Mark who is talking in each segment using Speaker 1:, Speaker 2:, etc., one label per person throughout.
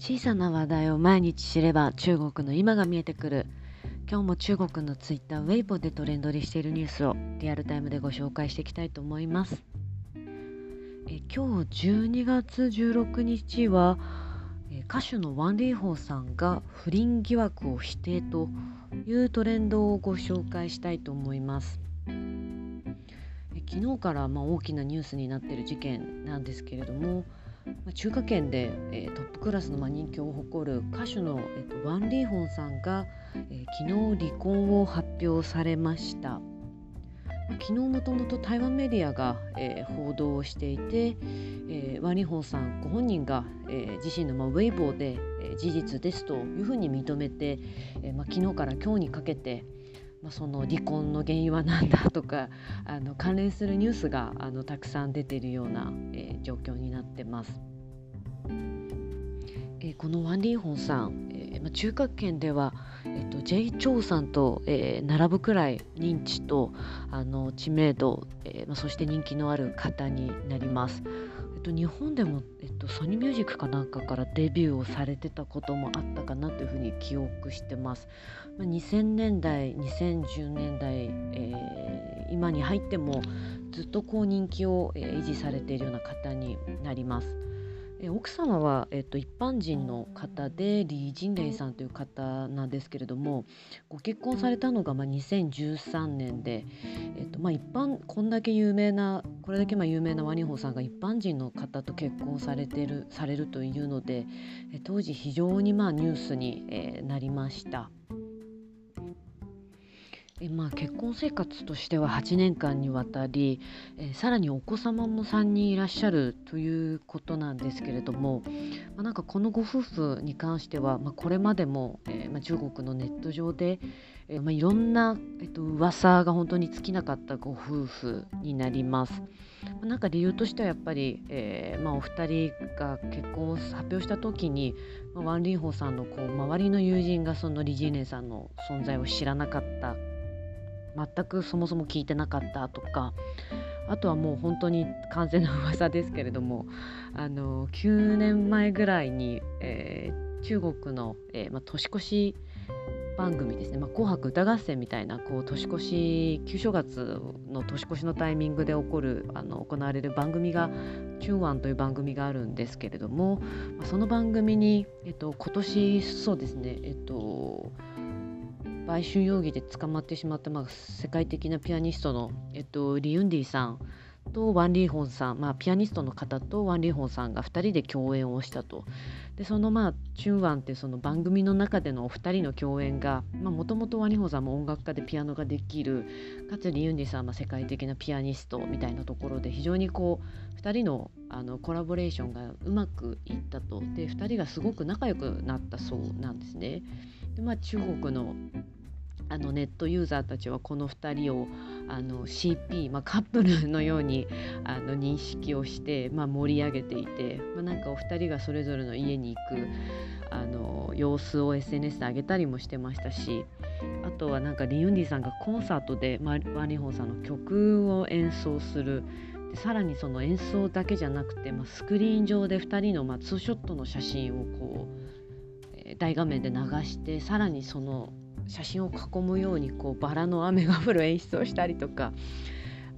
Speaker 1: 小さな話題を毎日知れば中国の今が見えてくる。今日も中国のツイッターウェイボでトレンド入りしているニュースをリアルタイムでご紹介していきたいと思います。え今日12月16日は歌手のワン・リーホーさんが不倫疑惑を否定というトレンドをご紹介したいと思います。昨日からま大きなニュースになっている事件なんですけれどもま中華圏で、えー、トップクラスの、ま人気を誇る歌手の、えーと、ワン・リーホンさんが、えー、昨日離婚を発表されました。まあ昨日もともと台湾メディアが、えー、報道をしていて、えー、ワン・リーホンさんご本人が、えー、自身の、まウェイボーで、え事実ですというふうに認めて、えまあ昨日から今日にかけて、まあ、その離婚の原因は何だとかあの関連するニュースがあのたくさん出ているような、えー、状況になってます。えー、このワン・リーホンさん、えーまあ、中華圏では、えーと、ジェイ・チョウさんと、えー、並ぶくらい認知とあの知名度、えーまあ、そして人気のある方になります。えっと、日本でも、えっと、ソニーミュージックかなんかからデビューをされてたこともあったかなというふうに記憶してます。まあ、2000年代2010年代、えー、今に入ってもずっとこう人気を、えー、維持されているような方になります。え奥様は、えっと、一般人の方でリー・ジンレイさんという方なんですけれどもご結婚されたのが、まあ、2013年で、えっとまあ、一般こんだけ有名なこれだけまあ有名なワニホーさんが一般人の方と結婚されてるされるというので、え当時非常にまあニュースに、えなりました。えまあ、結婚生活としては8年間にわたり、えさらにお子様も3人いらっしゃるということなんですけれども、まあ、なんかこのご夫婦に関しては、まあ、これまでも、えー、まあ、中国のネット上で、えー、まあ、いろんな、えーと、噂が本当に尽きなかったご夫婦になります。まあ、なんか理由としてはやっぱり、えーまあ、お二人が結婚を発表した時に、まあ、ワン・リンホさんのこう周りの友人がそのリジーネさんの存在を知らなかった全くそもそも聞いてなかったとかあとはもう本当に完全な噂ですけれどもあの9年前ぐらいに、えー、中国の、えーまあ、年越し番組ですね「まあ、紅白歌合戦」みたいなこう年越し旧正月の年越しのタイミングで起こるあの行われる番組が「中湾」という番組があるんですけれども、まあ、その番組に、えっと、今年そうですねえっと売春容疑で捕まってしまった、まあ、世界的なピアニストの、えっと、リユンディさんとワン・リーホンさん、まあ、ピアニストの方とワン・リーホンさんが2人で共演をしたと。でそのまあチュンワンってその番組の中でのお二人の共演がもともとワン・リーホンさんも音楽家でピアノができるかつリユンディさんは世界的なピアニストみたいなところで非常にこう2人のあのコラボレーションがうまくいったとで2人がすごく仲良くなったそうなんですね。でまあ、中国のあのネットユーザーたちはこの2人をあの CP、まあ、カップルのようにあの認識をして、まあ、盛り上げていて、まあ、なんかお二人がそれぞれの家に行くあの様子を SNS で上げたりもしてましたしあとはなんかリユンディさんがコンサートで、まあ、ワニホンさんの曲を演奏する。でさらにその演奏だけじゃなくて、まあ、スクリーン上で2人の、まあ、ツーショットの写真をこう、えー、大画面で流してさらにその写真を囲むようにこうバラの雨が降る演出をしたりとか。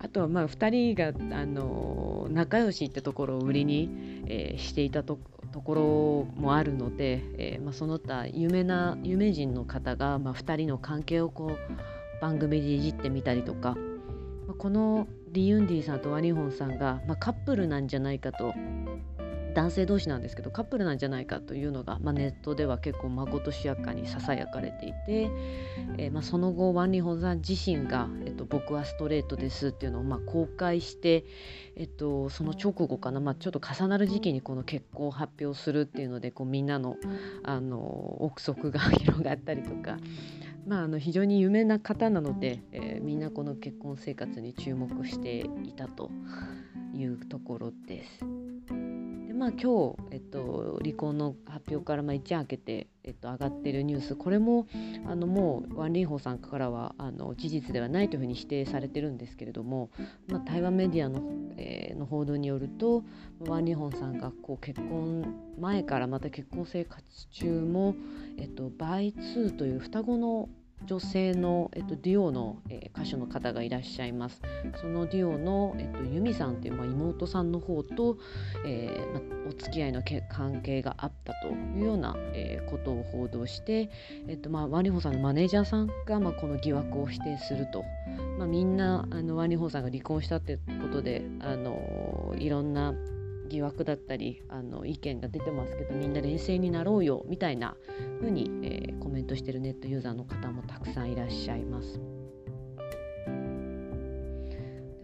Speaker 1: あとはまあ2人があの仲良しってところを売りに、えー、していたところもあるので、えーまあ、その他有名な有名人の方が、まあ、2人の関係をこう番組でいじってみたりとか、まあ、このリユンディさんとワニホンさんが、まあ、カップルなんじゃないかと男性同士なんですけどカップルなんじゃないかというのが、まあ、ネットでは結構まことしやかにささやかれていて、えー、まあ、その後ワン・リホンさん自身が、えっと「僕はストレートです」っていうのをまあ公開して、えっと、その直後かな、まあ、ちょっと重なる時期にこの結婚を発表するっていうのでこうみんなのあの憶測が広がったりとか。まあ、あの非常に有名な方なので、えー、みんなこの結婚生活に注目していたというところです。まあ、今日、えっと、離婚の発表からまあ一夜明けて、えっと、上がっているニュース。これもあのもうワン・リーホンさんからはあの事実ではないというふうに否定されてるんですけれども、まあ、台湾メディアの、えー、の報道によるとワン・リーホンさんがこう結婚前からまた結婚生活中も、えっと、バイツーという双子の女性の、えっと、デュオの、えー、歌手の方がいらっしゃいます。そのデュオの、えっと、ユミさんという、まあ、妹さんの方と、えーまあ、お付き合いの関係があったというような、えー、ことを報道して、えっとまあ、ワンリホさんのマネージャーさんが、まあ、この疑惑を否定すると、まあ、みんなあのワンリホさんが離婚したってことであのいろんな疑惑だったりあの意見が出てますけどみんな冷静になろうよみたいな風に、えー、コメントしてるネットユーザーの方もたくさんいらっしゃいます。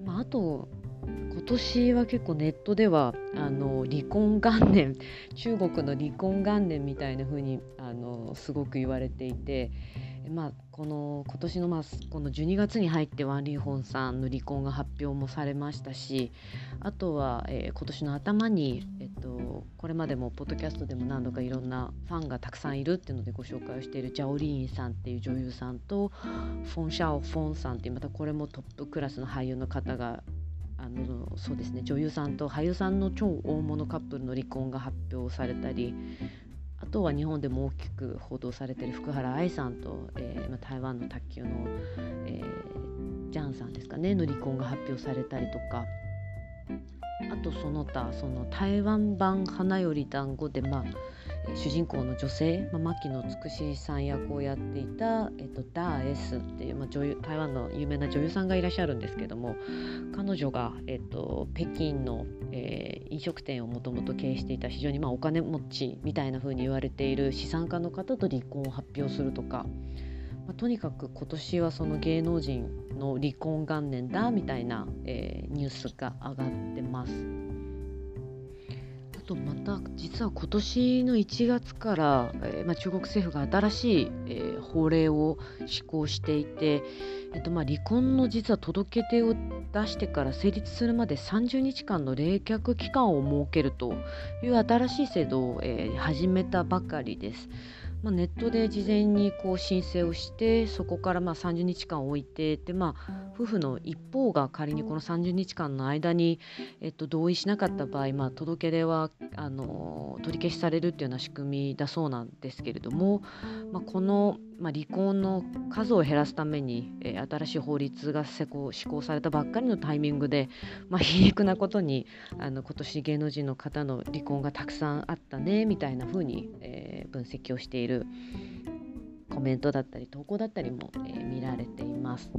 Speaker 1: まあ、あと今年は結構ネットではあの離婚元年中国の離婚元年みたいな風にあにすごく言われていて、まあ、この今年の、まあ、この12月に入ってワン・リーホンさんの離婚が発表もされましたしあとは、えー、今年の頭に、えっと、これまでもポッドキャストでも何度かいろんなファンがたくさんいるっていうのでご紹介をしているジャオリーンさんっていう女優さんとフォン・シャオ・フォンさんっていうまたこれもトップクラスの俳優の方があのそうですね女優さんと俳優さんの超大物カップルの離婚が発表されたりとは日本でも大きく報道されてる福原愛さんと、えー、台湾の卓球の、えー、ジャンさんですかねの離婚が発表されたりとか。あとその他その台湾版「花より団子で」まあ主人公の女性、まあ、牧野つくしさん役をやっていた、えっと、ダーエスっていう、まあ、女優台湾の有名な女優さんがいらっしゃるんですけども彼女が、えっと、北京の、えー、飲食店をもともと経営していた非常に、まあ、お金持ちみたいな風に言われている資産家の方と離婚を発表するとか、まあ、とにかく今年はその芸能人の離婚元年だみたいな、えー、ニュースが上がってます。とまた実は今年の1月から、えー、まあ、中国政府が新しい、えー、法令を施行していて、えーとまあ、離婚の実は届け出を出してから成立するまで30日間の冷却期間を設けるという新しい制度を、え始めたばかりです。まあ、ネットで事前にこう申請をしてそこからまあ30日間置いてで、まあ、夫婦の一方が仮にこの30日間の間に、えっと、同意しなかった場合、まあ、届け出はあの取り消しされるっていうような仕組みだそうなんですけれども、まあ、この、まあ、離婚の数を減らすために、えー、新しい法律が施行施行されたばっかりのタイミングで、まあ、皮肉なことにあの今年芸能人の方の離婚がたくさんあったねみたいな風に、えー、分析をしているコメントだったり投稿だったりも、え、見られています。